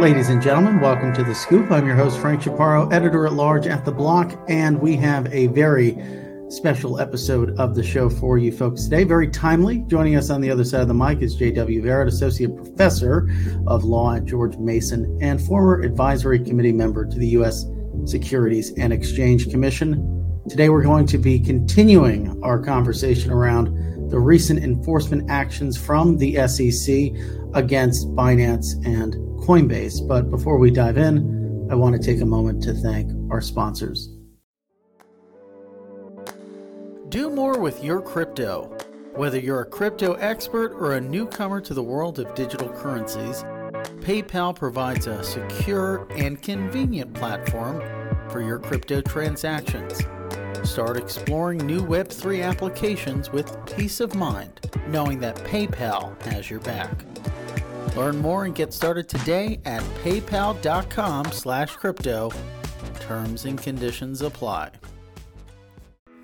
Ladies and gentlemen, welcome to The Scoop. I'm your host, Frank Chaparro, editor at large at The Block, and we have a very special episode of the show for you folks today. Very timely. Joining us on the other side of the mic is J.W. Verret, Associate Professor of Law at George Mason and former Advisory Committee member to the U.S. Securities and Exchange Commission. Today, we're going to be continuing our conversation around the recent enforcement actions from the SEC against Binance and Coinbase. But before we dive in, I want to take a moment to thank our sponsors. Do more with your crypto. Whether you're a crypto expert or a newcomer to the world of digital currencies, PayPal provides a secure and convenient platform for your crypto transactions. Start exploring new Web3 applications with peace of mind, knowing that PayPal has your back. Learn more and get started today at paypal.com slash crypto. Terms and conditions apply.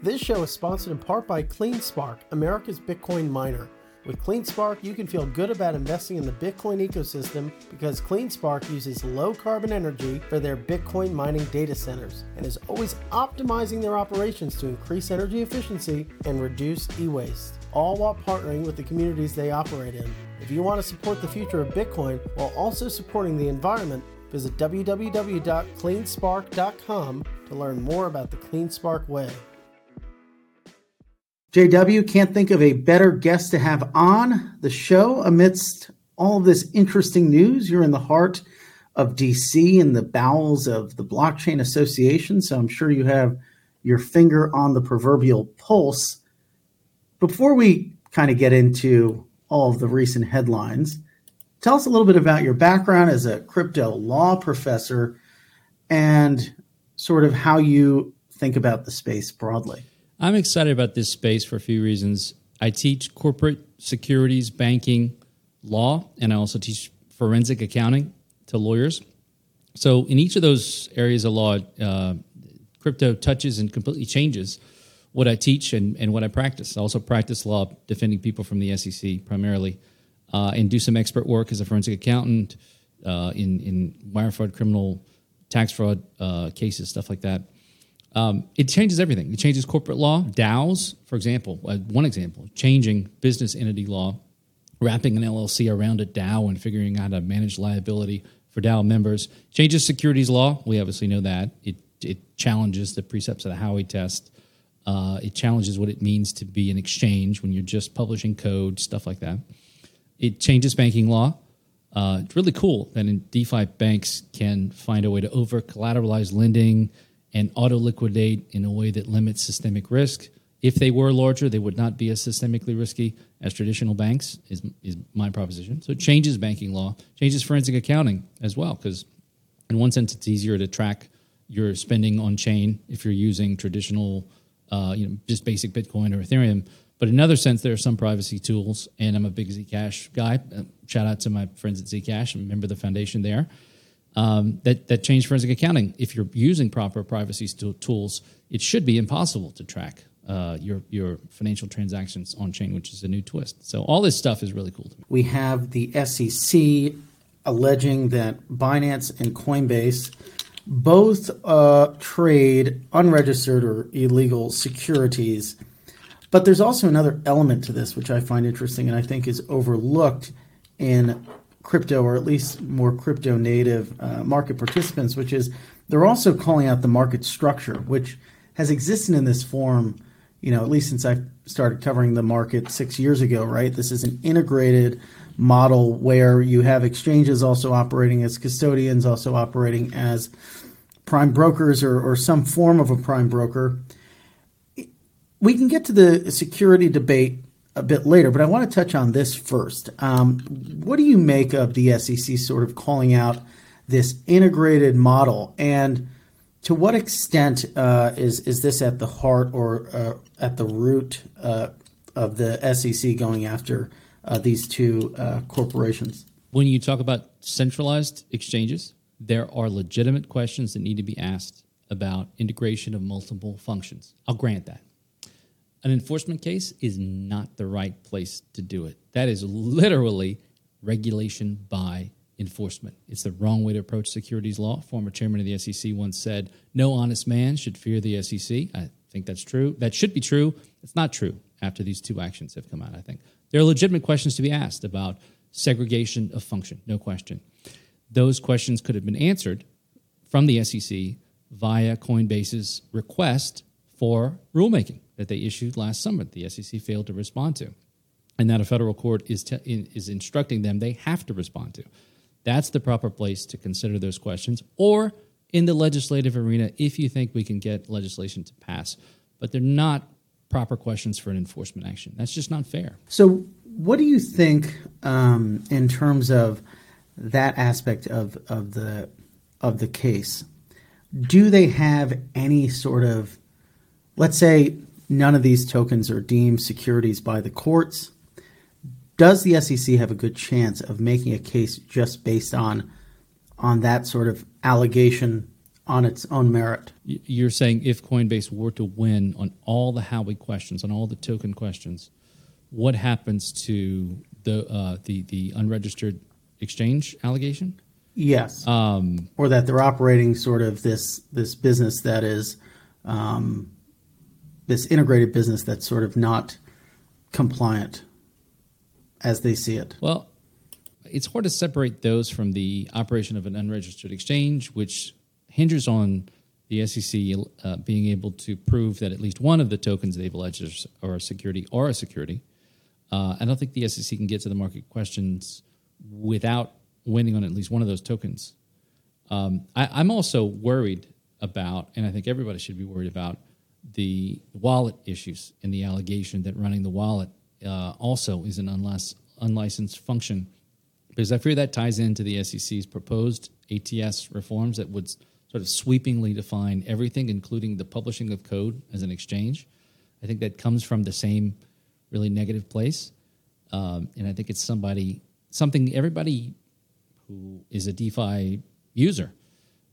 This show is sponsored in part by CleanSpark, America's Bitcoin miner. With CleanSpark, you can feel good about investing in the Bitcoin ecosystem because CleanSpark uses low carbon energy for their Bitcoin mining data centers and is always optimizing their operations to increase energy efficiency and reduce e waste, all while partnering with the communities they operate in. If you want to support the future of Bitcoin while also supporting the environment, visit www.cleanspark.com to learn more about the CleanSpark way. JW, can't think of a better guest to have on the show amidst all of this interesting news. You're in the heart of DC in the bowels of the Blockchain Association, so I'm sure you have your finger on the proverbial pulse. Before we kind of get into all of the recent headlines, tell us a little bit about your background as a crypto law professor and sort of how you think about the space broadly. I'm excited about this space for a few reasons. I teach corporate securities, banking, law, and I also teach forensic accounting to lawyers. So, in each of those areas of law, uh, crypto touches and completely changes what I teach and, and what I practice. I also practice law defending people from the SEC primarily uh, and do some expert work as a forensic accountant uh, in, in wire fraud, criminal, tax fraud uh, cases, stuff like that. Um, it changes everything. It changes corporate law, DAOs, for example. Uh, one example, changing business entity law, wrapping an LLC around a DAO and figuring out how to manage liability for DAO members. Changes securities law. We obviously know that. It, it challenges the precepts of the Howey test. Uh, it challenges what it means to be an exchange when you're just publishing code, stuff like that. It changes banking law. Uh, it's really cool that in DeFi banks can find a way to over collateralize lending and auto liquidate in a way that limits systemic risk. If they were larger, they would not be as systemically risky as traditional banks, is, is my proposition. So it changes banking law, changes forensic accounting as well, because in one sense, it's easier to track your spending on chain if you're using traditional, uh, you know, just basic Bitcoin or Ethereum. But in another sense, there are some privacy tools, and I'm a big Zcash guy. Uh, shout out to my friends at Zcash, I'm a member of the foundation there um, that that change forensic accounting. If you're using proper privacy tools, it should be impossible to track uh, your your financial transactions on chain, which is a new twist. So all this stuff is really cool to me. We have the SEC alleging that Binance and Coinbase both uh, trade unregistered or illegal securities. But there's also another element to this, which I find interesting and I think is overlooked in crypto or at least more crypto native uh, market participants, which is they're also calling out the market structure, which has existed in this form, you know, at least since I started covering the market six years ago, right? This is an integrated model where you have exchanges also operating as custodians, also operating as prime brokers or, or some form of a prime broker. We can get to the security debate a bit later, but I want to touch on this first. Um, what do you make of the SEC sort of calling out this integrated model, and to what extent uh, is is this at the heart or uh, at the root uh, of the SEC going after uh, these two uh, corporations? When you talk about centralized exchanges, there are legitimate questions that need to be asked about integration of multiple functions. I'll grant that an enforcement case is not the right place to do it. That is literally regulation by enforcement. It's the wrong way to approach securities law. Former chairman of the SEC once said, "No honest man should fear the SEC." I think that's true. That should be true. It's not true after these two actions have come out. I think there are legitimate questions to be asked about segregation of function. No question. Those questions could have been answered from the SEC via Coinbase's request for rulemaking that they issued last summer. The SEC failed to respond to, and that a federal court is te- is instructing them they have to respond to. That's the proper place to consider those questions, or in the legislative arena if you think we can get legislation to pass. But they're not proper questions for an enforcement action. That's just not fair. So, what do you think um, in terms of that aspect of of the of the case? Do they have any sort of, let's say, none of these tokens are deemed securities by the courts? Does the SEC have a good chance of making a case just based on on that sort of allegation on its own merit? You're saying if Coinbase were to win on all the Howey questions, on all the token questions, what happens to the uh, the the unregistered exchange allegation? Yes, um, or that they're operating sort of this this business that is um, this integrated business that's sort of not compliant as they see it. Well, it's hard to separate those from the operation of an unregistered exchange, which hinges on the SEC uh, being able to prove that at least one of the tokens they've alleged are a security or a security. Uh, I don't think the SEC can get to the market questions without winning on at least one of those tokens. Um, I, am also worried about, and I think everybody should be worried about, the wallet issues and the allegation that running the wallet uh, also is an unless, unlicensed function, because I fear that ties into the SEC's proposed ATS reforms that would sort of sweepingly define everything, including the publishing of code as an exchange. I think that comes from the same really negative place, um, and I think it's somebody something everybody who is a DeFi user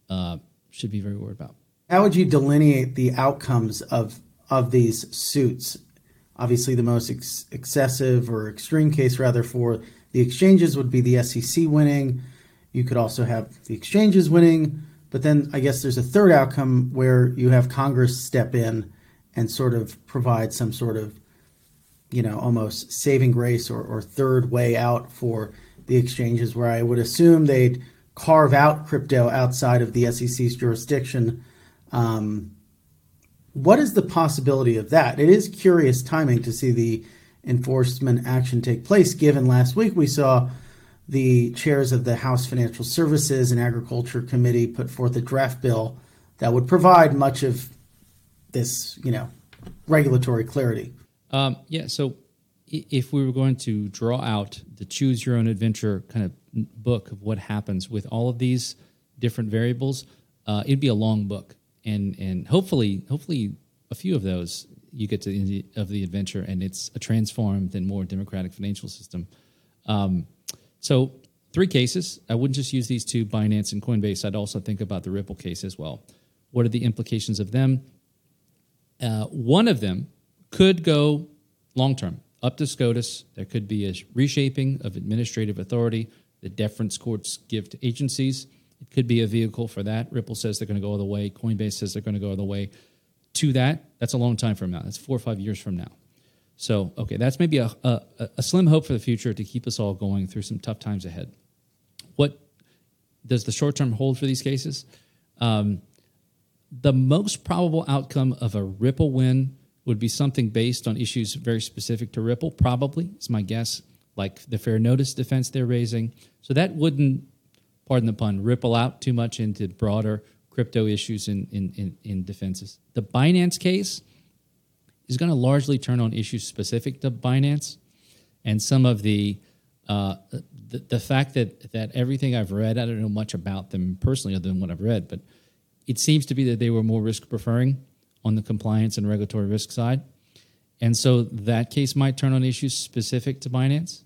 uh, should be very worried about. How would you delineate the outcomes of of these suits? Obviously, the most ex- excessive or extreme case, rather, for the exchanges would be the SEC winning. You could also have the exchanges winning but then I guess there's a third outcome where you have Congress step in and sort of provide some sort of, you know, almost saving grace or, or third way out for the exchanges, where I would assume they'd carve out crypto outside of the SEC's jurisdiction. Um, what is the possibility of that? It is curious timing to see the enforcement action take place, given last week we saw the chairs of the House Financial Services and Agriculture Committee put forth a draft bill that would provide much of this, you know, regulatory clarity. Um, yeah. So, if we were going to draw out the choose your own adventure kind of book of what happens with all of these different variables, uh, it'd be a long book, and and hopefully, hopefully, a few of those you get to the end of the adventure, and it's a transformed and more democratic financial system. Um, so, three cases. I wouldn't just use these two, Binance and Coinbase. I'd also think about the Ripple case as well. What are the implications of them? Uh, one of them could go long term up to SCOTUS. There could be a reshaping of administrative authority the deference courts give to agencies. It could be a vehicle for that. Ripple says they're going to go all the way. Coinbase says they're going to go all the way to that. That's a long time from now. That's four or five years from now. So, okay, that's maybe a, a, a, slim hope for the future to keep us all going through some tough times ahead. What does the short term hold for these cases? Um, the most probable outcome of a Ripple win would be something based on issues very specific to Ripple, probably, is my guess, like the fair notice defense they're raising. So that wouldn't, pardon the pun, ripple out too much into broader crypto issues in, in, in, in defenses. The Binance case, is going to largely turn on issues specific to Binance and some of the uh, the, the, fact that that everything I've read, I don't know much about them personally other than what I've read, but it seems to be that they were more risk preferring on the compliance and regulatory risk side. And so that case might turn on issues specific to Binance.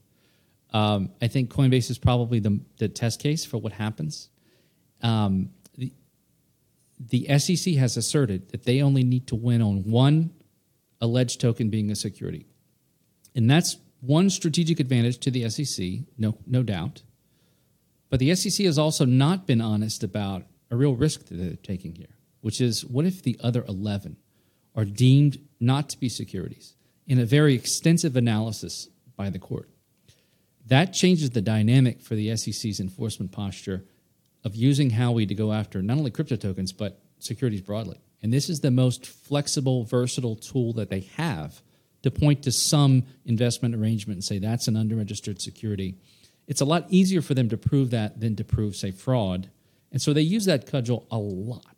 Um, I think Coinbase is probably the, the test case for what happens. Um, the, the SEC has asserted that they only need to win on one alleged token being a security. And that's one strategic advantage to the SEC, no, no doubt. But the SEC has also not been honest about a real risk that they're taking here, which is what if the other 11 are deemed not to be securities in a very extensive analysis by the court? That changes the dynamic for the SEC's enforcement posture of using Howey to go after not only crypto tokens, but securities broadly. And this is the most flexible, versatile tool that they have to point to some investment arrangement and say that's an unregistered security. It's a lot easier for them to prove that than to prove, say, fraud. And so they use that cudgel a lot.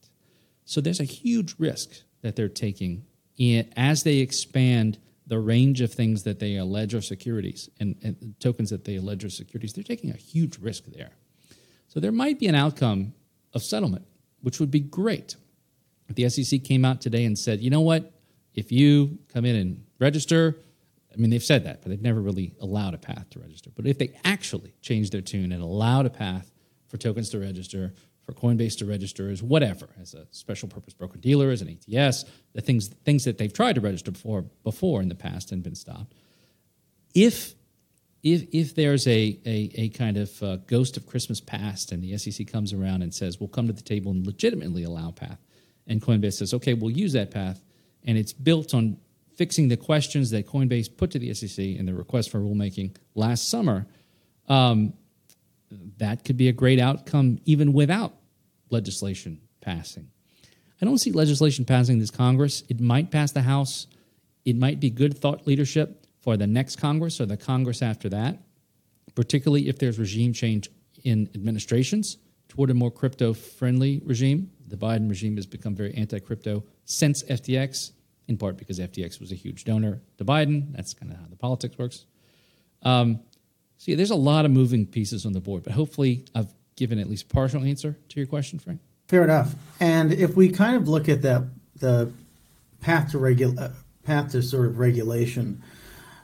So there's a huge risk that they're taking in, as they expand the range of things that they allege are securities and, and tokens that they allege are securities. They're taking a huge risk there. So there might be an outcome of settlement, which would be great. If the SEC came out today and said, you know what, if you come in and register, I mean, they've said that, but they've never really allowed a path to register. But if they actually changed their tune and allowed a path for tokens to register, for Coinbase to register as whatever, as a special purpose broker dealer, as an ATS, the things things that they've tried to register before before in the past and been stopped. If if if there's a a, a kind of uh, ghost of Christmas past and the SEC comes around and says we'll come to the table and legitimately allow path, and Coinbase says okay we'll use that path, and it's built on fixing the questions that Coinbase put to the SEC in the request for rulemaking last summer, um, that could be a great outcome even without legislation passing. I don't see legislation passing this Congress. It might pass the House. It might be good thought leadership for the next Congress or the Congress after that, particularly if there's regime change in administrations toward a more crypto friendly regime. The Biden regime has become very anti crypto since FTX in part because FTX was a huge donor to Biden. That's kind of how the politics works. Um, yeah, there's a lot of moving pieces on the board, but hopefully I've given at least partial answer to your question, Frank. Fair enough. And if we kind of look at that, the path to regul- uh, path to sort of regulation,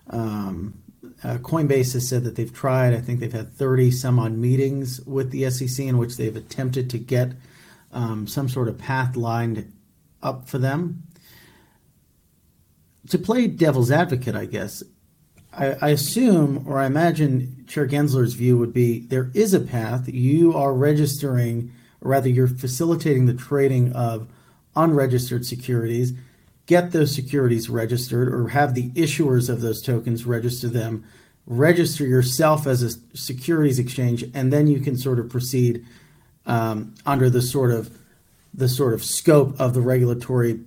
um, uh, Coinbase has said that they've tried. I think they've had 30 some odd meetings with the SEC in which they've attempted to get um, some sort of path lined up for them to play devil's advocate, I guess, I, I, assume or I imagine Chair Gensler's view would be there is a path. You are registering, or rather, you're facilitating the trading of unregistered securities. Get those securities registered, or have the issuers of those tokens register them. Register yourself as a securities exchange, and then you can sort of proceed um, under the sort of the sort of scope of the regulatory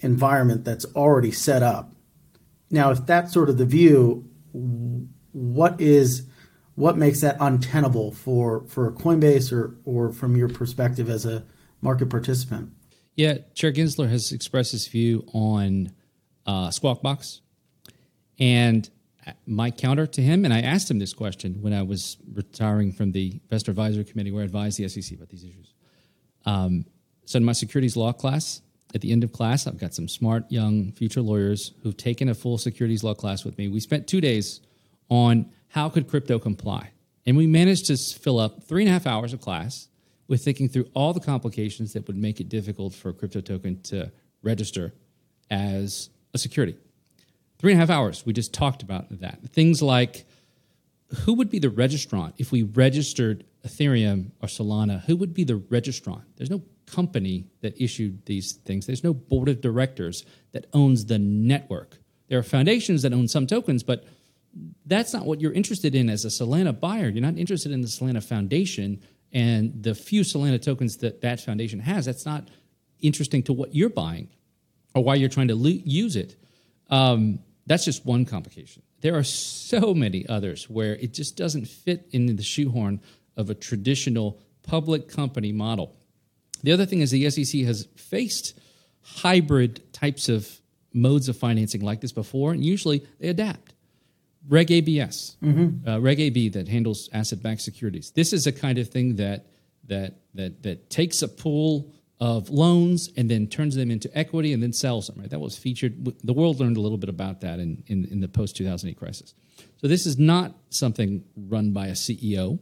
environment that's already set up. Now, if that's sort of the view, what is what makes that untenable for for Coinbase or or from your perspective as a market participant? Yeah, Chair Gensler has expressed his view on uh, Squawk Box, and my counter to him, and I asked him this question when I was retiring from the Investor Advisory Committee, where I advised the SEC about these issues. Um, so in my securities law class, at the end of class, I've got some smart young future lawyers who've taken a full securities law class with me. We spent two days on how could crypto comply. And we managed to fill up three and a half hours of class with thinking through all the complications that would make it difficult for a crypto token to register as a security. Three and a half hours, we just talked about that. Things like who would be the registrant if we registered Ethereum or Solana? Who would be the registrant? There's no company that issued these things. There's no board of directors that owns the network. There are foundations that own some tokens, but that's not what you're interested in as a Solana buyer. You're not interested in the Solana Foundation and the few Solana tokens that that foundation has. That's not interesting to what you're buying or why you're trying to lo- use it. Um, that's just one complication. There are so many others where it just doesn't fit into the shoehorn of a traditional public company model. The other thing is the SEC has faced hybrid types of modes of financing like this before, and usually they adapt. Reg ABS, mm-hmm. uh, Reg AB that handles asset-backed securities. This is a kind of thing that that that that takes a pool of loans and then turns them into equity and then sells them. Right, that was featured. The world learned a little bit about that in in, in the post 2008 crisis. So this is not something run by a CEO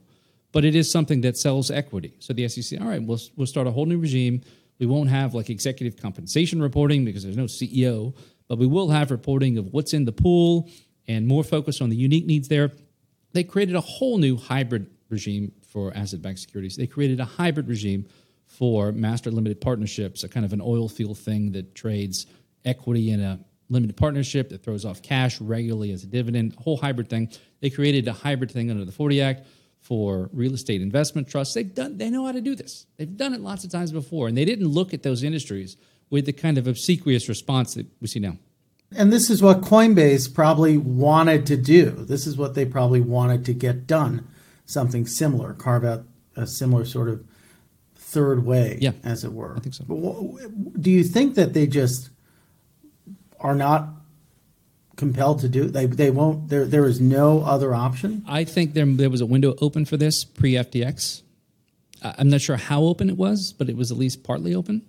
but it is something that sells equity. So the SEC, all right, we'll, we'll start a whole new regime. We won't have like executive compensation reporting because there's no CEO, but we will have reporting of what's in the pool and more focus on the unique needs there. They created a whole new hybrid regime for asset-backed securities. They created a hybrid regime for master limited partnerships, a kind of an oil field thing that trades equity in a limited partnership that throws off cash regularly as a dividend, whole hybrid thing. They created a hybrid thing under the 40 Act for real estate investment trusts. They've done they know how to do this. They've done it lots of times before and they didn't look at those industries with the kind of obsequious response that we see now. And this is what Coinbase probably wanted to do. This is what they probably wanted to get done. Something similar, carve out a similar sort of third way, yeah, as it were. I think so. Do you think that they just are not compelled to do? They they won't. There there is no other option. I think there there was a window open for this pre FTX. I'm not sure how open it was, but it was at least partly open.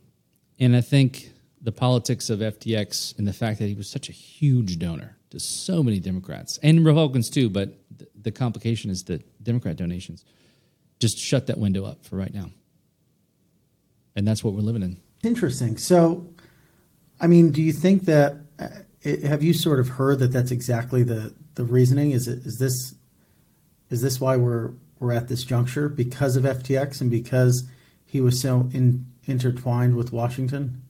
And I think the politics of FTX and the fact that he was such a huge donor to so many Democrats and Republicans too, but the complication is that Democrat donations just shut that window up for right now. And that's what we're living in. Interesting. So, I mean, do you think that uh, have you sort of heard that that's exactly the the reasoning? Is it is this is this why we're we're at this juncture because of FTX and because he was so in, intertwined with Washington?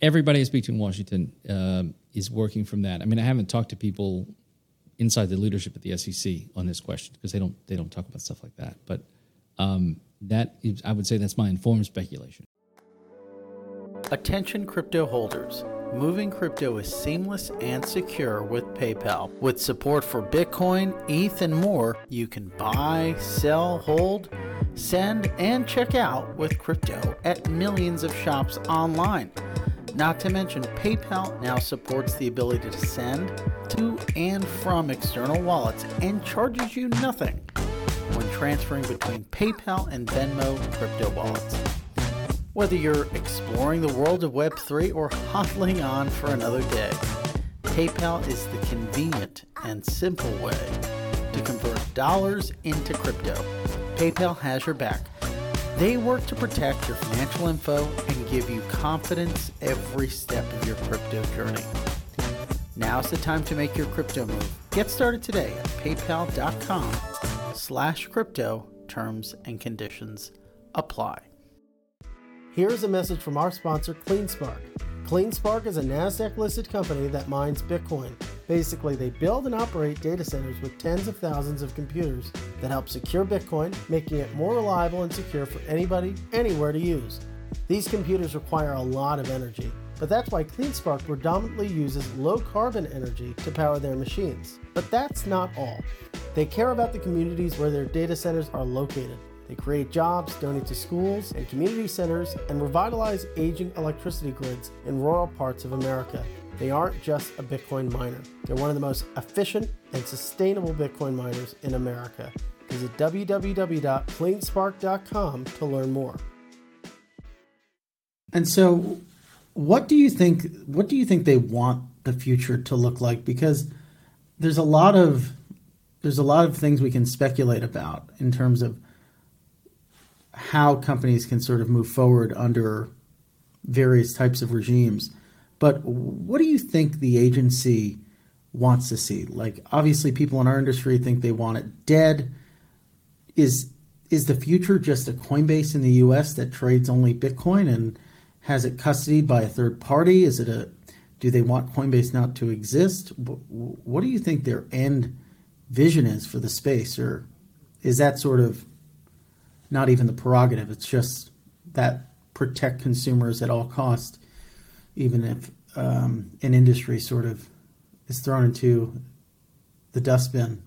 Everybody I speak to in Washington uh, is working from that. I mean, I haven't talked to people inside the leadership at the SEC on this question because they don't they don't talk about stuff like that. But um, that is, I would say that's my informed speculation. Attention crypto holders. Moving crypto is seamless and secure with PayPal. With support for Bitcoin, ETH, and more, you can buy, sell, hold, send, and check out with crypto at millions of shops online. Not to mention, PayPal now supports the ability to send to and from external wallets and charges you nothing when transferring between PayPal and Venmo crypto wallets. Whether you're exploring the world of Web3 or hodling on for another day, PayPal is the convenient and simple way to convert dollars into crypto. PayPal has your back. They work to protect your financial info and give you confidence every step of your crypto journey. Now's the time to make your crypto move. Get started today at paypal.com slash crypto. Terms and conditions apply. Here's a message from our sponsor, CleanSpark. CleanSpark is a NASDAQ listed company that mines Bitcoin. Basically, they build and operate data centers with tens of thousands of computers that help secure Bitcoin, making it more reliable and secure for anybody, anywhere to use. These computers require a lot of energy, but that's why CleanSpark predominantly uses low carbon energy to power their machines. But that's not all. They care about the communities where their data centers are located. They create jobs, donate to schools and community centers, and revitalize aging electricity grids in rural parts of America. They aren't just a Bitcoin miner, they're one of the most efficient and sustainable Bitcoin miners in America. Visit www.cleanspark.com to learn more. And so, what do you think? What do you think they want the future to look like? Because there's a lot of there's a lot of things we can speculate about in terms of how companies can sort of move forward under various types of regimes. But what do you think the agency wants to see? Like, obviously, people in our industry think they want it dead. Is is the future just a Coinbase in the U.S. that trades only Bitcoin and has it custodied by a third party? Is it a do they want Coinbase not to exist? What do you think their end vision is for the space, or is that sort of not even the prerogative. It's just that protect consumers at all cost, even if um, an industry sort of is thrown into the dustbin.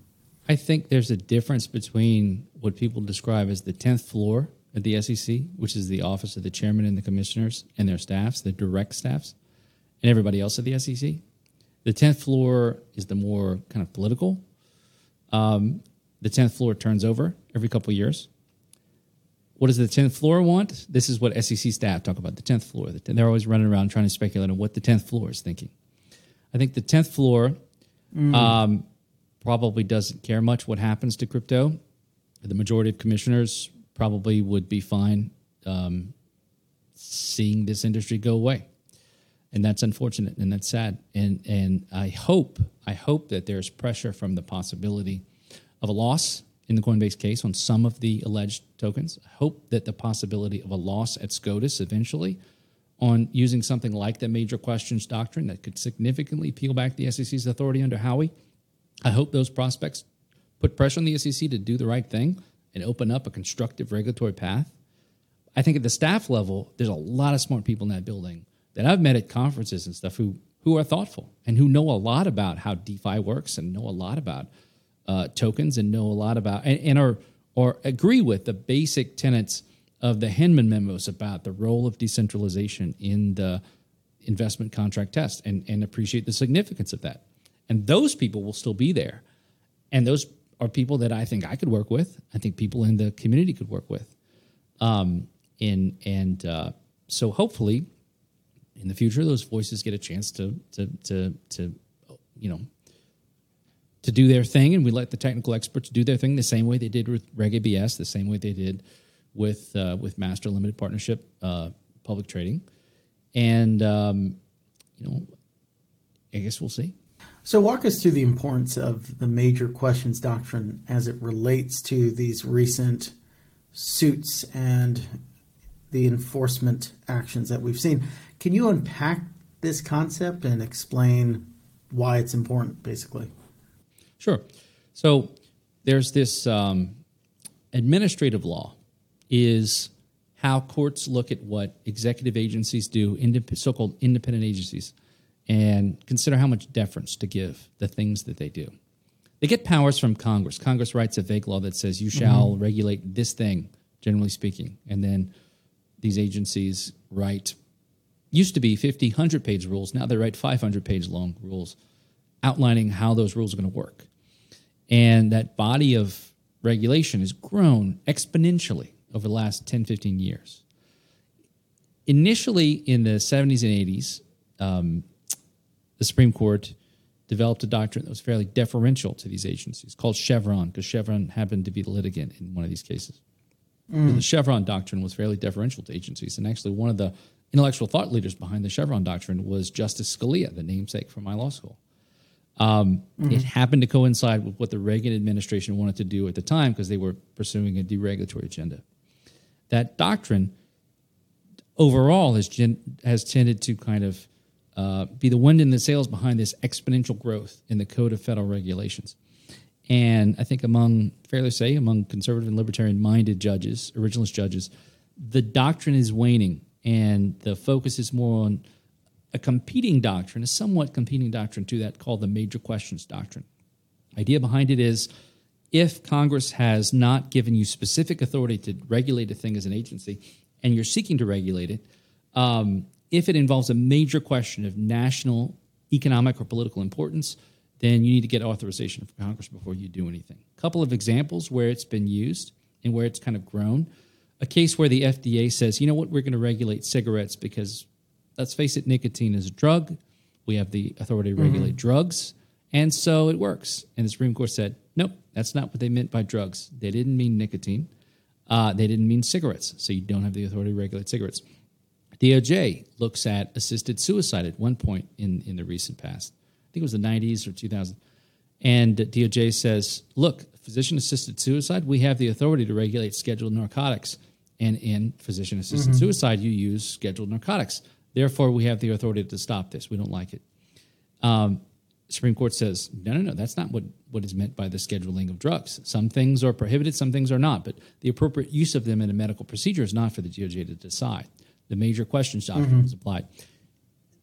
I think there's a difference between what people describe as the 10th floor at the SEC, which is the office of the chairman and the commissioners and their staffs, the direct staffs, and everybody else at the SEC. The 10th floor is the more kind of political. Um, the 10th floor turns over every couple years. What does the 10th floor want? This is what SEC staff talk about the 10th floor. They're always running around trying to speculate on what the 10th floor is thinking. I think the 10th floor mm. um, probably doesn't care much what happens to crypto. The majority of commissioners probably would be fine um, seeing this industry go away. And that's unfortunate and that's sad. And, and I hope, I hope that there's pressure from the possibility of a loss in the Coinbase case on some of the alleged tokens. I hope that the possibility of a loss at SCOTUS eventually on using something like the major questions doctrine that could significantly peel back the SEC's authority under Howey. I hope those prospects put pressure on the SEC to do the right thing and open up a constructive regulatory path. I think at the staff level, there's a lot of smart people in that building that I've met at conferences and stuff who who are thoughtful and who know a lot about how DeFi works and know a lot about uh, tokens and know a lot about and, and are or agree with the basic tenets of the Hinman memos about the role of decentralization in the investment contract test and, and appreciate the significance of that. And those people will still be there. And those are people that I think I could work with. I think people in the community could work with. Um, and and uh, so hopefully in the future those voices get a chance to to to to you know to do their thing and we let the technical experts do their thing the same way they did with Reg ABS, the same way they did with uh, with Master Limited Partnership uh, Public Trading. And um, you know, I guess we'll see. So, walk us through the importance of the major questions doctrine as it relates to these recent suits and the enforcement actions that we've seen. Can you unpack this concept and explain why it's important, basically? Sure. So, there's this um, administrative law is how courts look at what executive agencies do, so-called independent agencies and consider how much deference to give the things that they do. They get powers from Congress. Congress writes a vague law that says you shall mm-hmm. regulate this thing, generally speaking. And then these agencies write, used to be 50, 100 page rules. Now they write 500 page long rules outlining how those rules are going to work. And that body of regulation has grown exponentially over the last 10, 15 years. Initially in the 70s and 80s, um, the Supreme Court developed a doctrine that was fairly deferential to these agencies called Chevron, because Chevron happened to be the litigant in one of these cases. Mm. The Chevron doctrine was fairly deferential to agencies. And actually, one of the intellectual thought leaders behind the Chevron doctrine was Justice Scalia, the namesake for my law school. Um, mm. It happened to coincide with what the Reagan administration wanted to do at the time because they were pursuing a deregulatory agenda. That doctrine overall has, gen- has tended to kind of uh, be the wind in the sails behind this exponential growth in the Code of Federal Regulations. And I think among, fairly say, among conservative and libertarian minded judges, originalist judges, the doctrine is waning and the focus is more on a competing doctrine, a somewhat competing doctrine to that called the major questions doctrine. Idea behind it is if Congress has not given you specific authority to regulate a thing as an agency and you're seeking to regulate it, um, if it involves a major question of national economic or political importance, then you need to get authorization from Congress before you do anything. A couple of examples where it's been used and where it's kind of grown. A case where the FDA says, you know what, we're going to regulate cigarettes because, let's face it, nicotine is a drug. We have the authority to regulate mm-hmm. drugs. And so it works. And the Supreme Court said, nope, that's not what they meant by drugs. They didn't mean nicotine. Uh, they didn't mean cigarettes. So you don't have the authority to regulate cigarettes. DOJ looks at assisted suicide at one point in, in the recent past. I think it was the 90s or 2000. And DOJ says, look, physician assisted suicide, we have the authority to regulate scheduled narcotics. And in physician assisted mm-hmm. suicide, you use scheduled narcotics. Therefore, we have the authority to stop this. We don't like it. Um, Supreme Court says, no, no, no, that's not what, what is meant by the scheduling of drugs. Some things are prohibited, some things are not, but the appropriate use of them in a medical procedure is not for the DOJ to decide the major questions doctrine mm-hmm. was applied.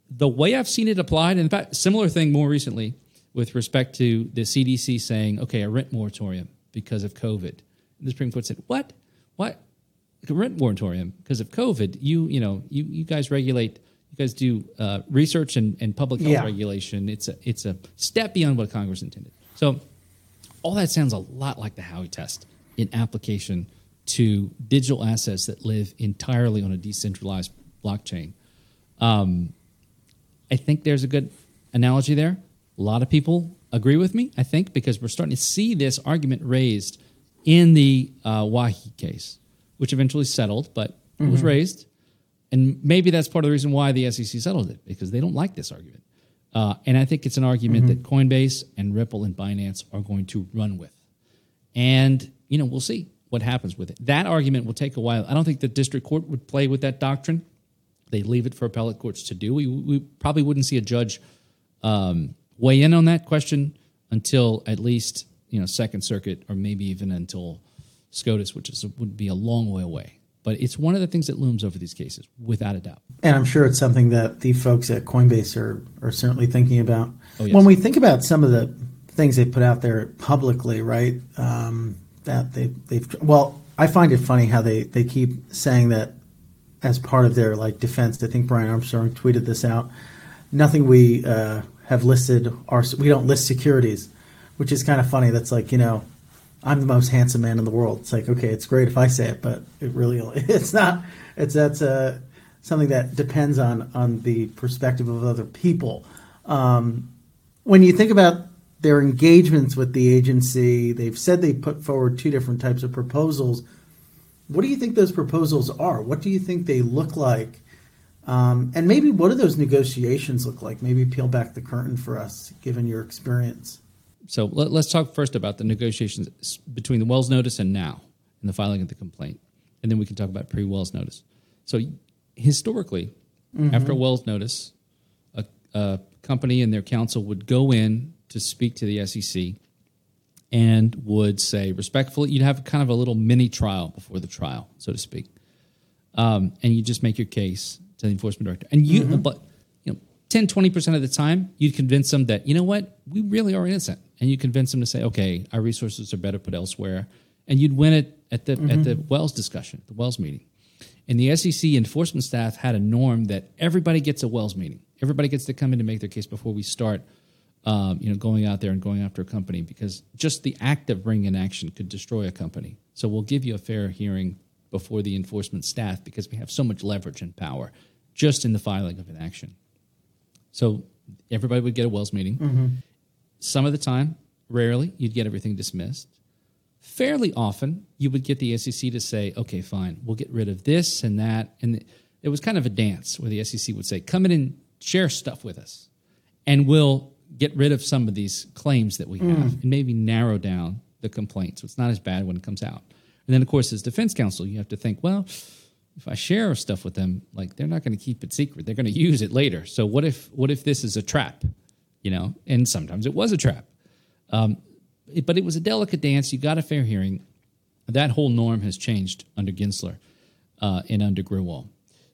The way I've seen it applied, and in fact, similar thing more recently with respect to the CDC saying, okay, a rent moratorium because of COVID. And the Supreme Court said, what? What? Rent moratorium because of COVID. You, you know, you, you guys regulate, you guys do uh, research and, and public health yeah. regulation. It's a, it's a step beyond what Congress intended. So all that sounds a lot like the Howey test in application to digital assets that live entirely on a decentralized blockchain. Um, I think there's a good analogy there. A lot of people agree with me, I think, because we're starting to see this argument raised in the uh, Wahi case, which eventually settled, but mm-hmm. it was mm-hmm. raised. And maybe that's part of the reason why the SEC settled it, because they don't like this argument. Uh, and I think it's an argument mm-hmm. that Coinbase and Ripple and Binance are going to run with. and you know we'll see what happens with it. That argument will take a while. I don't think the district court would play with that doctrine. They leave it for appellate courts to do. We, we probably wouldn't see a judge um, weigh in on that question until at least you know Second Circuit, or maybe even until SCOTUS, which is would be a long way away. But it's one of the things that looms over these cases, without a doubt. And I'm sure it's something that the folks at Coinbase are, are certainly thinking about. Oh, yes. When we think about some of the things they put out there publicly, right? Um, that they, they've, well, I find it funny how they, they keep saying that as part of their like defense. I think Brian Armstrong tweeted this out. Nothing we uh, have listed are, we don't list securities, which is kind of funny. That's like, you know, I'm the most handsome man in the world. It's like, okay, it's great if I say it, but it really, it's not. It's that's uh, something that depends on on the perspective of other people. Um, when you think about their engagements with the agency, they've said they put forward two different types of proposals. What do you think those proposals are? What do you think they look like? Um, and maybe what do those negotiations look like? Maybe peel back the curtain for us, given your experience. So let, us talk first about the negotiations between the Wells notice and now and the filing of the complaint. And then we can talk about pre Wells notice. So historically, mm-hmm. after Wells notice, a, a company and their counsel would go in to speak to the SEC and would say respectfully, you'd have kind of a little mini trial before the trial, so to speak. Um, and you just make your case to the enforcement director. And you, mm-hmm. but 10, 20% of the time, you'd convince them that, you know what, we really are innocent. And you convince them to say, okay, our resources are better put elsewhere. And you'd win it at the, mm-hmm. at the Wells discussion, the Wells meeting. And the SEC enforcement staff had a norm that everybody gets a Wells meeting. Everybody gets to come in to make their case before we start, um, you know, going out there and going after a company because just the act of bringing an action could destroy a company. So we'll give you a fair hearing before the enforcement staff because we have so much leverage and power just in the filing of an action. So everybody would get a Wells meeting. Mm-hmm. Some of the time, rarely, you'd get everything dismissed. Fairly often, you would get the SEC to say, okay, fine, we'll get rid of this and that. And it was kind of a dance where the SEC would say, come in and share stuff with us, and we'll get rid of some of these claims that we mm. have and maybe narrow down the complaint so it's not as bad when it comes out. And then, of course, as defense counsel, you have to think, well, if I share stuff with them, like they're not going to keep it secret. They're going to use it later. So what if what if this is a trap? You know, and sometimes it was a trap. Um, it, but it was a delicate dance. You got a fair hearing. That whole norm has changed under Gensler uh, and under Grewal,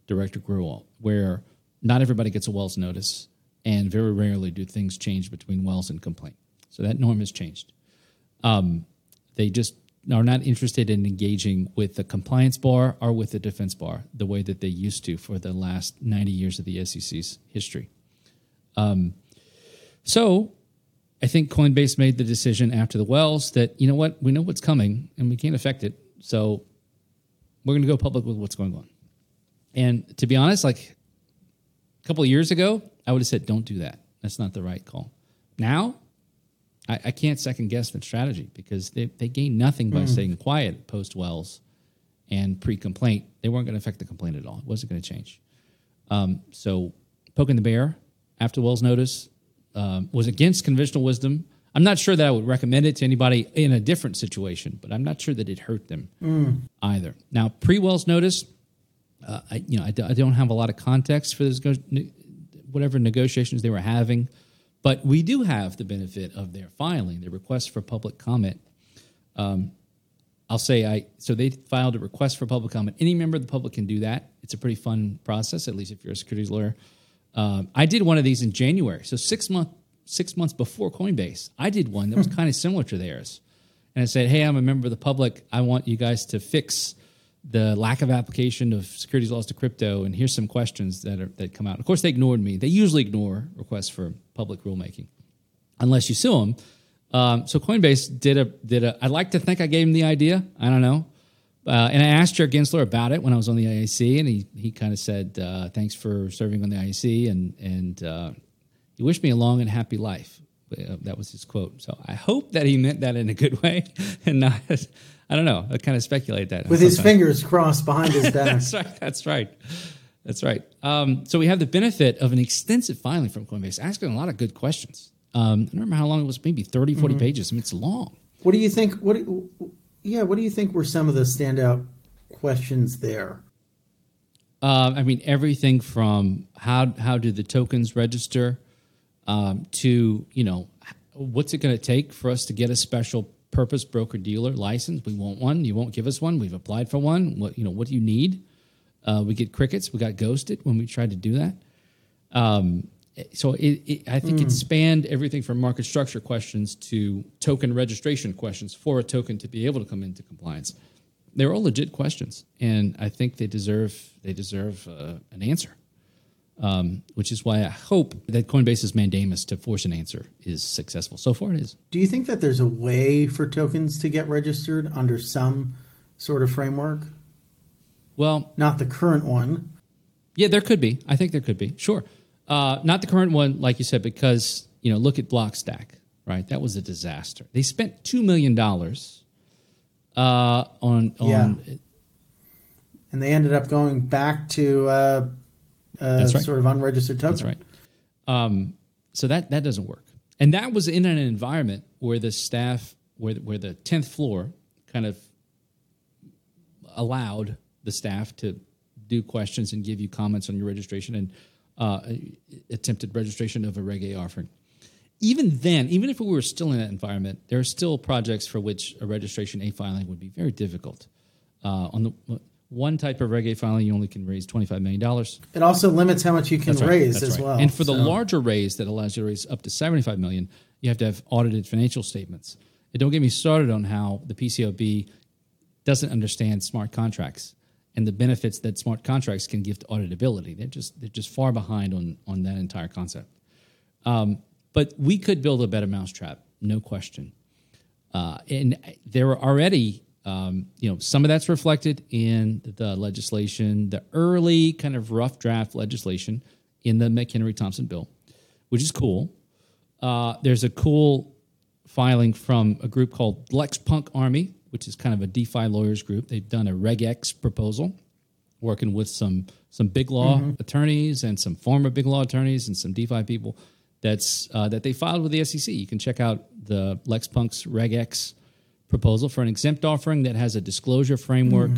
Director Grewal, where not everybody gets a Wells notice, and very rarely do things change between Wells and complaint. So that norm has changed. Um, they just are not interested in engaging with the compliance bar or with the defense bar the way that they used to for the last 90 years of the SEC's history. Um, so I think Coinbase made the decision after the Wells that, you know what, we know what's coming and we can't affect it. So we're going to go public with what's going on. And to be honest, like a couple of years ago, I would have said, don't do that. That's not the right call. Now, I, I can't second guess that strategy because they, they gained nothing by mm. staying quiet post Wells and pre complaint. They weren't going to affect the complaint at all. It wasn't going to change. Um, so poking the bear after Wells' notice um, was against conventional wisdom. I'm not sure that I would recommend it to anybody in a different situation, but I'm not sure that it hurt them mm. either. Now, pre Wells notice, uh, I, you know, I, I, don't have a lot of context for this, whatever negotiations they were having. But we do have the benefit of their filing, their request for public comment. Um, I'll say I so they filed a request for public comment. Any member of the public can do that. It's a pretty fun process, at least if you're a securities lawyer. Um, I did one of these in January, so six month six months before Coinbase. I did one that was kind of similar to theirs, and I said, "Hey, I'm a member of the public. I want you guys to fix the lack of application of securities laws to crypto, and here's some questions that are, that come out. Of course, they ignored me. They usually ignore requests for public rulemaking, unless you sue them. Um, so Coinbase did a did a. I'd like to think I gave him the idea. I don't know, uh, and I asked Chair Gensler about it when I was on the IAC, and he he kind of said, uh, "Thanks for serving on the IAC, and and uh, he wished me a long and happy life." Uh, that was his quote. So I hope that he meant that in a good way, and not. I don't know. I kind of speculate that with his fingers crossed behind his back. that's right. That's right. That's right. Um, so we have the benefit of an extensive filing from Coinbase, asking a lot of good questions. Um, I don't remember how long it was, maybe 30, 40 mm-hmm. pages. I mean, it's long. What do you think? What? do- Yeah, what do you think were some of the standout questions there? Uh, I mean, everything from how how do the tokens register um, to you know what's it going to take for us to get a special purpose broker dealer license? We want one. You won't give us one. We've applied for one. What you know? What do you need? Uh, we get crickets. We got ghosted when we tried to do that. Um, so it, it, I think it spanned everything from market structure questions to token registration questions for a token to be able to come into compliance. They're all legit questions, and I think they deserve they deserve uh, an answer. Um, which is why I hope that Coinbase's mandamus to force an answer is successful. So far, it is. Do you think that there's a way for tokens to get registered under some sort of framework? Well, Not the current one. Yeah, there could be. I think there could be. Sure. Uh, not the current one, like you said, because you know, look at Blockstack, right? That was a disaster. They spent two million dollars uh, on on. Yeah. And they ended up going back to uh, uh, right. sort of unregistered token. That's right. Um, so that that doesn't work. And that was in an environment where the staff, where where the tenth floor, kind of allowed the staff to do questions and give you comments on your registration and uh, attempted registration of a Reg A offering. Even then, even if we were still in that environment, there are still projects for which a registration A filing would be very difficult. Uh, on the one type of Reg A filing, you only can raise twenty five million dollars. It also limits how much you can right. raise as right. well. And for the larger raise that allows you to raise up to 75 million, you have to have audited financial statements. And don't get me started on how the PCAOB doesn't understand smart contracts and the benefits that smart contracts can give to auditability. They're just they're just far behind on on that entire concept. Um, but we could build a better mousetrap, no question. Uh, and there are already, um, you know, some of that's reflected in the legislation, the early kind of rough draft legislation in the McHenry Thompson bill, which is cool. Uh, there's a cool filing from a group called Lex Punk Army, which is kind of a DeFi lawyers group. They've done a Reg X proposal, working with some some big law attorneys and some former big law attorneys and some DeFi people. That's uh, that they filed with the SEC. You can check out the Lex Punk's Reg X proposal for an exempt offering that has a disclosure framework.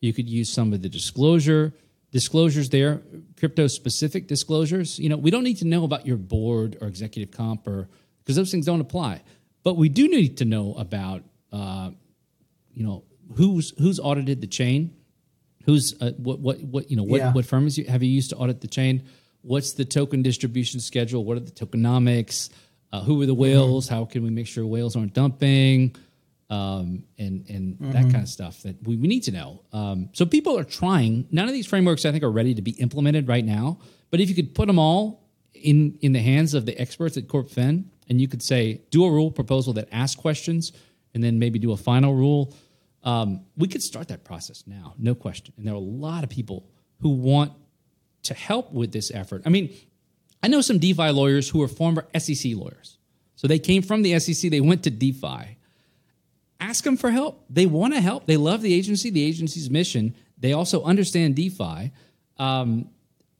You could use some of the disclosure disclosures there, crypto specific disclosures. You know, we don't need to know about your board or executive comp or because those things don't apply. But we do need to know about uh, you know who's who's audited the chain, who's uh, what what what you know what Yeah. what firms you, have you used to audit the chain? What's the token distribution schedule? What are the tokenomics? Uh, who are the whales? How can we make sure whales aren't dumping? Um, and and that kind of stuff that we, we need to know. Um, so people are trying. None of these frameworks I think are ready to be implemented right now. But if you could put them all in in the hands of the experts at CorpFin, and you could say do a rule proposal that asks questions, and then maybe do a final rule. Um, we could start that process now, no question. And there are a lot of people who want to help with this effort. I mean, I know some DeFi lawyers who are former SEC lawyers. So they came from the SEC, they went to DeFi. Ask them for help. They want to help. They love the agency, the agency's mission. They also understand DeFi. Um,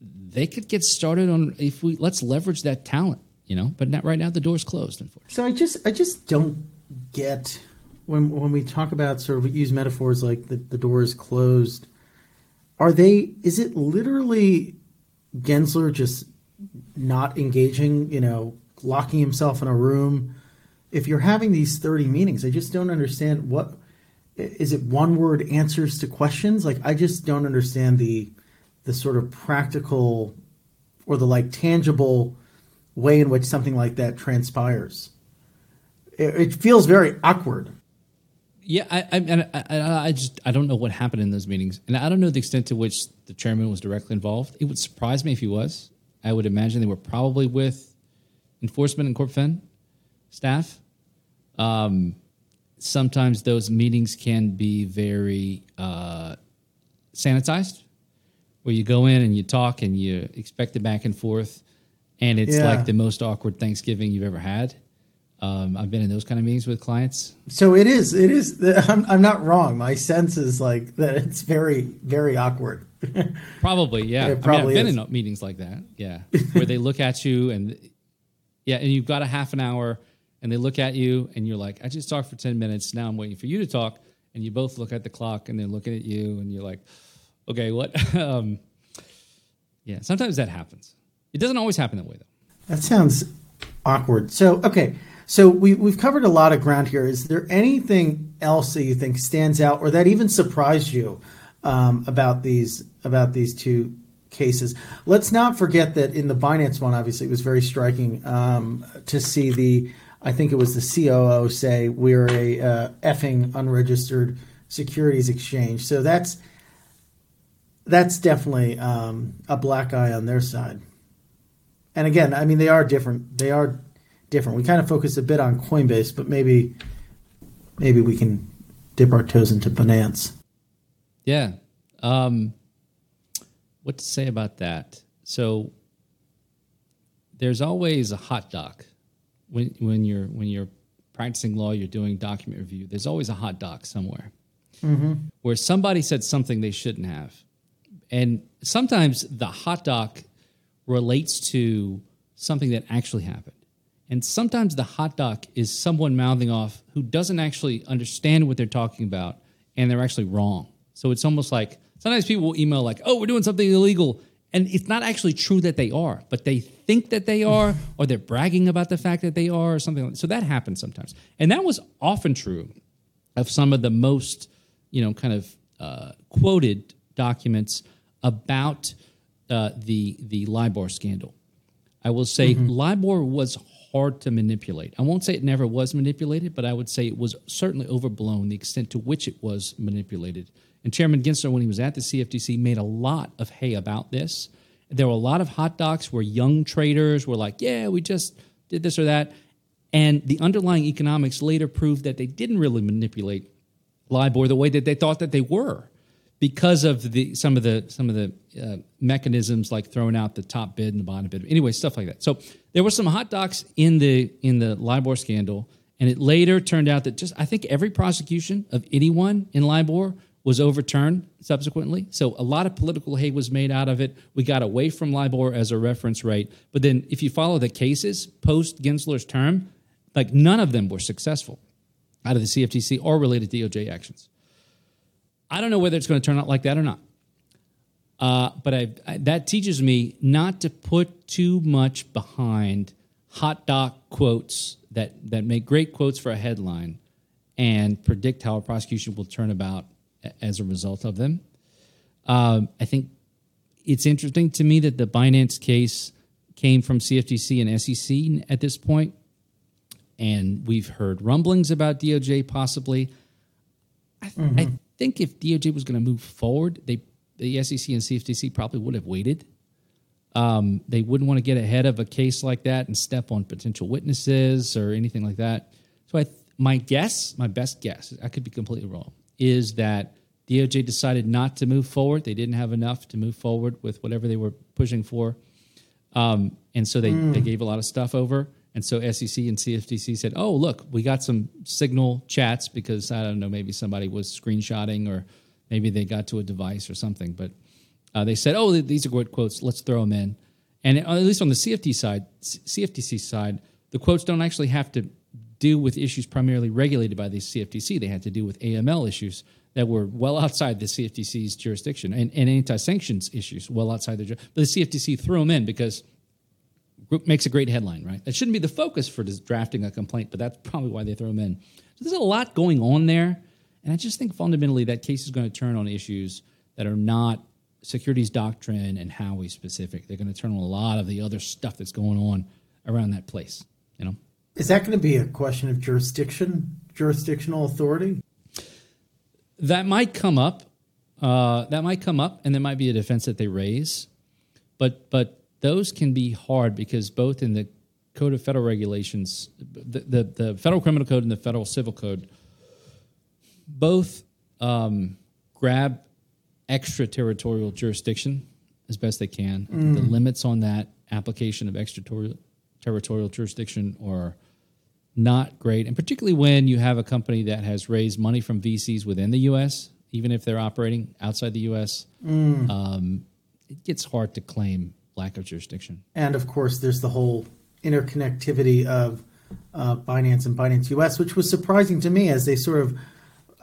they could get started on if we let's leverage that talent, you know. But not right now, the door's closed. Unfortunately, So I just I just don't get when when we talk about sort of use metaphors like the, the door is closed. Are they? Is it literally Gensler just not engaging? You know, locking himself in a room. If you're having these thirty meetings, I just don't understand what is it. One word answers to questions. Like I just don't understand the the sort of practical or the like tangible way in which something like that transpires it, feels very awkward. yeah. I, I, I, I just I don't know what happened in those meetings, and I don't know the extent to which the chairman was directly involved. It would surprise me if he was. I would imagine they were probably with enforcement and CorpFin staff. Um, sometimes those meetings can be very uh, sanitized, where you go in and you talk and you expect the back and forth, and it's Yeah. like the most awkward Thanksgiving you've ever had. Um, I've been in those kind of meetings with clients. So it is. It is. I'm, I'm not wrong. My sense is like that. It's very, very awkward. Probably, yeah. It I mean, probably I've been is. in meetings like that, yeah, where they look at you and yeah, and you've got a half an hour, and they look at you, and you're like, I just talked for 10 minutes. Now I'm waiting for you to talk. And you both look at the clock, and they're looking at you, and you're like, okay, what? um, yeah, sometimes that happens. It doesn't always happen that way, though. That sounds awkward. So, okay. So we, we've covered a lot of ground here. Is there anything else that you think stands out or that even surprised you um, about these about these two cases? Let's not forget that in the Binance one, obviously, it was very striking um, to see the I think it was the COO say we're a uh, effing unregistered securities exchange. So that's that's definitely um, a black eye on their side. And again, I mean they are different. They are different. We kind of focus a bit on Coinbase, but maybe maybe we can dip our toes into Binance. Yeah. Um, what to say about that? So there's always a hot doc when when you're when you're practicing law, you're doing document review. There's always a hot doc somewhere mm-hmm. where somebody said something they shouldn't have, and sometimes the hot doc relates to something that actually happened. And sometimes the hot doc is someone mouthing off who doesn't actually understand what they're talking about and they're actually wrong. So it's almost like sometimes people will email like, "Oh, we're doing something illegal." And it's not actually true that they are, but they think that they are, or they're bragging about the fact that they are, or something like that. So that happens sometimes. And that was often true of some of the most, you know, kind of uh, quoted documents about uh, the, the LIBOR scandal. I will say mm-hmm. LIBOR was hard to manipulate. I won't say it never was manipulated, but I would say it was certainly overblown the extent to which it was manipulated. And Chairman Gensler, when he was at the CFTC, made a lot of hay about this. There were a lot of hot docs where young traders were like, yeah, we just did this or that. And the underlying economics later proved that they didn't really manipulate LIBOR the way that they thought that they were because of the some of the some of the uh, mechanisms like throwing out the top bid and the bottom bid. Anyway, stuff like that. So there were some hot docs in the in the LIBOR scandal, and it later turned out that just I think every prosecution of anyone in LIBOR was overturned subsequently. So a lot of political hay was made out of it. We got away from LIBOR as a reference rate. But then if you follow the cases post Gensler's term, like none of them were successful out of the CFTC or related DOJ actions. I don't know whether it's going to turn out like that or not. Uh, but I, I, that teaches me not to put too much behind hot doc quotes that, that make great quotes for a headline and predict how a prosecution will turn about as a result of them. Um, I think it's interesting to me that the Binance case came from CFTC and SEC at this point, and we've heard rumblings about DOJ possibly. I, mm-hmm. I think if DOJ was going to move forward, they the SEC and CFTC probably would have waited. Um, they wouldn't want to get ahead of a case like that and step on potential witnesses or anything like that. So I, my guess, my best guess, I could be completely wrong, is that DOJ decided not to move forward. They didn't have enough to move forward with whatever they were pushing for, um, and so they mm. they gave a lot of stuff over. And so SEC and CFTC said, "Oh, look, we got some signal chats because I don't know, maybe somebody was screenshotting or maybe they got to a device or something." But uh, they said, "Oh, these are good quotes. Let's throw them in." And at least on the CFT side, CFTC side, the quotes don't actually have to do with issues primarily regulated by the CFTC. They had to do with AML issues that were well outside the CFTC's jurisdiction and, and anti-sanctions issues well outside the. But the CFTC threw them in because group makes a great headline, right? That shouldn't be the focus for drafting a complaint, but that's probably why they throw them in. So there's a lot going on there, and I just think fundamentally that case is going to turn on issues that are not securities doctrine and Howey specific. They're going to turn on a lot of the other stuff that's going on around that place. You know, is that going to be a question of jurisdiction, jurisdictional authority? That might come up. Uh, that might come up, and there might be a defense that they raise. But but those can be hard because both in the Code of Federal Regulations, the, the, the Federal Criminal Code and the Federal Civil Code, both um, grab extraterritorial jurisdiction as best they can. Mm. The limits on that application of extraterritorial jurisdiction are not great, and particularly when you have a company that has raised money from VCs within the U.S., even if they're operating outside the U.S., mm. um, it gets hard to claim lack of jurisdiction. And of course, there's the whole interconnectivity of uh, Binance and Binance US, which was surprising to me as they sort of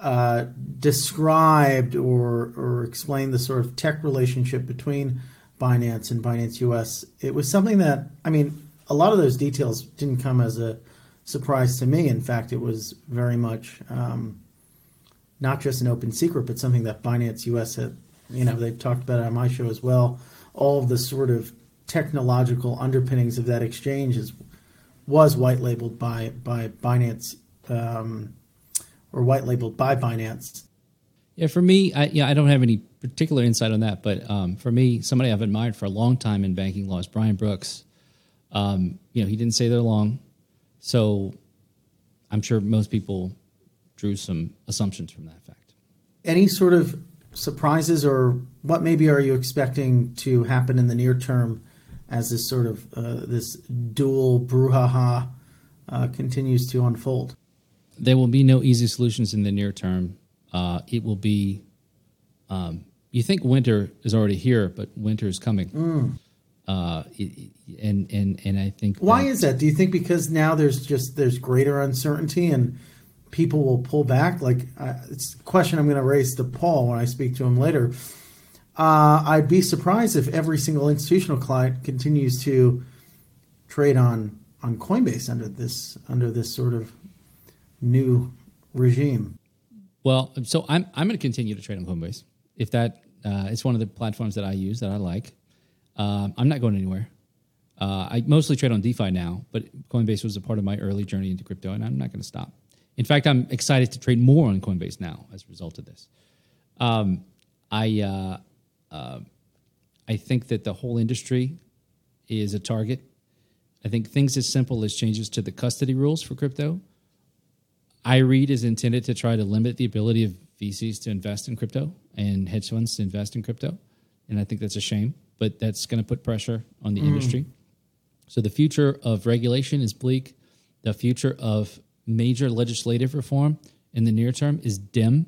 uh, described or or explained the sort of tech relationship between Binance and Binance US. It was something that I mean, a lot of those details didn't come as a surprise to me. In fact, it was very much um, not just an open secret, but something that Binance US had. You know, they've talked about it on my show as well. All of the sort of technological underpinnings of that exchange is was white labeled by by Binance um, or white labeled by Binance. Yeah, for me, I, yeah, I don't have any particular insight on that, but um, for me, somebody I've admired for a long time in banking law is Brian Brooks. Um, you know, he didn't say they're long, so I'm sure most people drew some assumptions from that fact. Any sort of surprises, or what maybe are you expecting to happen in the near term as this sort of uh, this dual brouhaha uh, continues to unfold? There will be no easy solutions in the near term. Uh, it will be. Um, you think winter is already here, but winter is coming. Mm. Uh, it, and and and I think why that, is that? Do you think because now there's just there's greater uncertainty and people will pull back? Like uh, it's a question I'm going to raise to Paul when I speak to him later. Uh, I'd be surprised if every single institutional client continues to trade on on Coinbase under this under this sort of new regime. Well, so I'm I'm going to continue to trade on Coinbase if that uh, it's one of the platforms that I use that I like. Uh, I'm not going anywhere. Uh, I mostly trade on DeFi now, but Coinbase was a part of my early journey into crypto, and I'm not going to stop. In fact, I'm excited to trade more on Coinbase now as a result of this. Um, I uh, uh, I think that the whole industry is a target. I think things as simple as changes to the custody rules for crypto. iRead is intended to try to limit the ability of VCs to invest in crypto and hedge funds to invest in crypto. And I think that's a shame, but that's going to put pressure on the mm. industry. So the future of regulation is bleak. The future of major legislative reform in the near term is dim.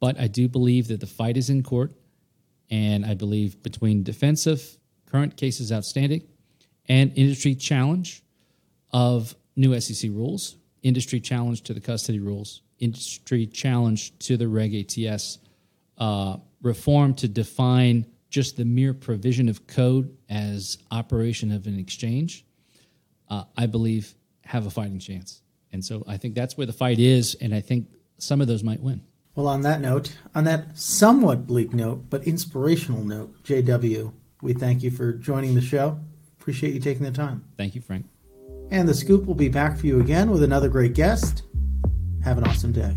But I do believe that the fight is in court. And I believe between defensive current cases outstanding and industry challenge of new SEC rules, industry challenge to the custody rules, industry challenge to the Reg ATS uh, reform to define just the mere provision of code as operation of an exchange, uh, I believe have a fighting chance. And so I think that's where the fight is, and I think some of those might win. Well, on that note, on that somewhat bleak note, but inspirational note, JW, we thank you for joining the show. Appreciate you taking the time. Thank you, Frank. And the scoop will be back for you again with another great guest. Have an awesome day.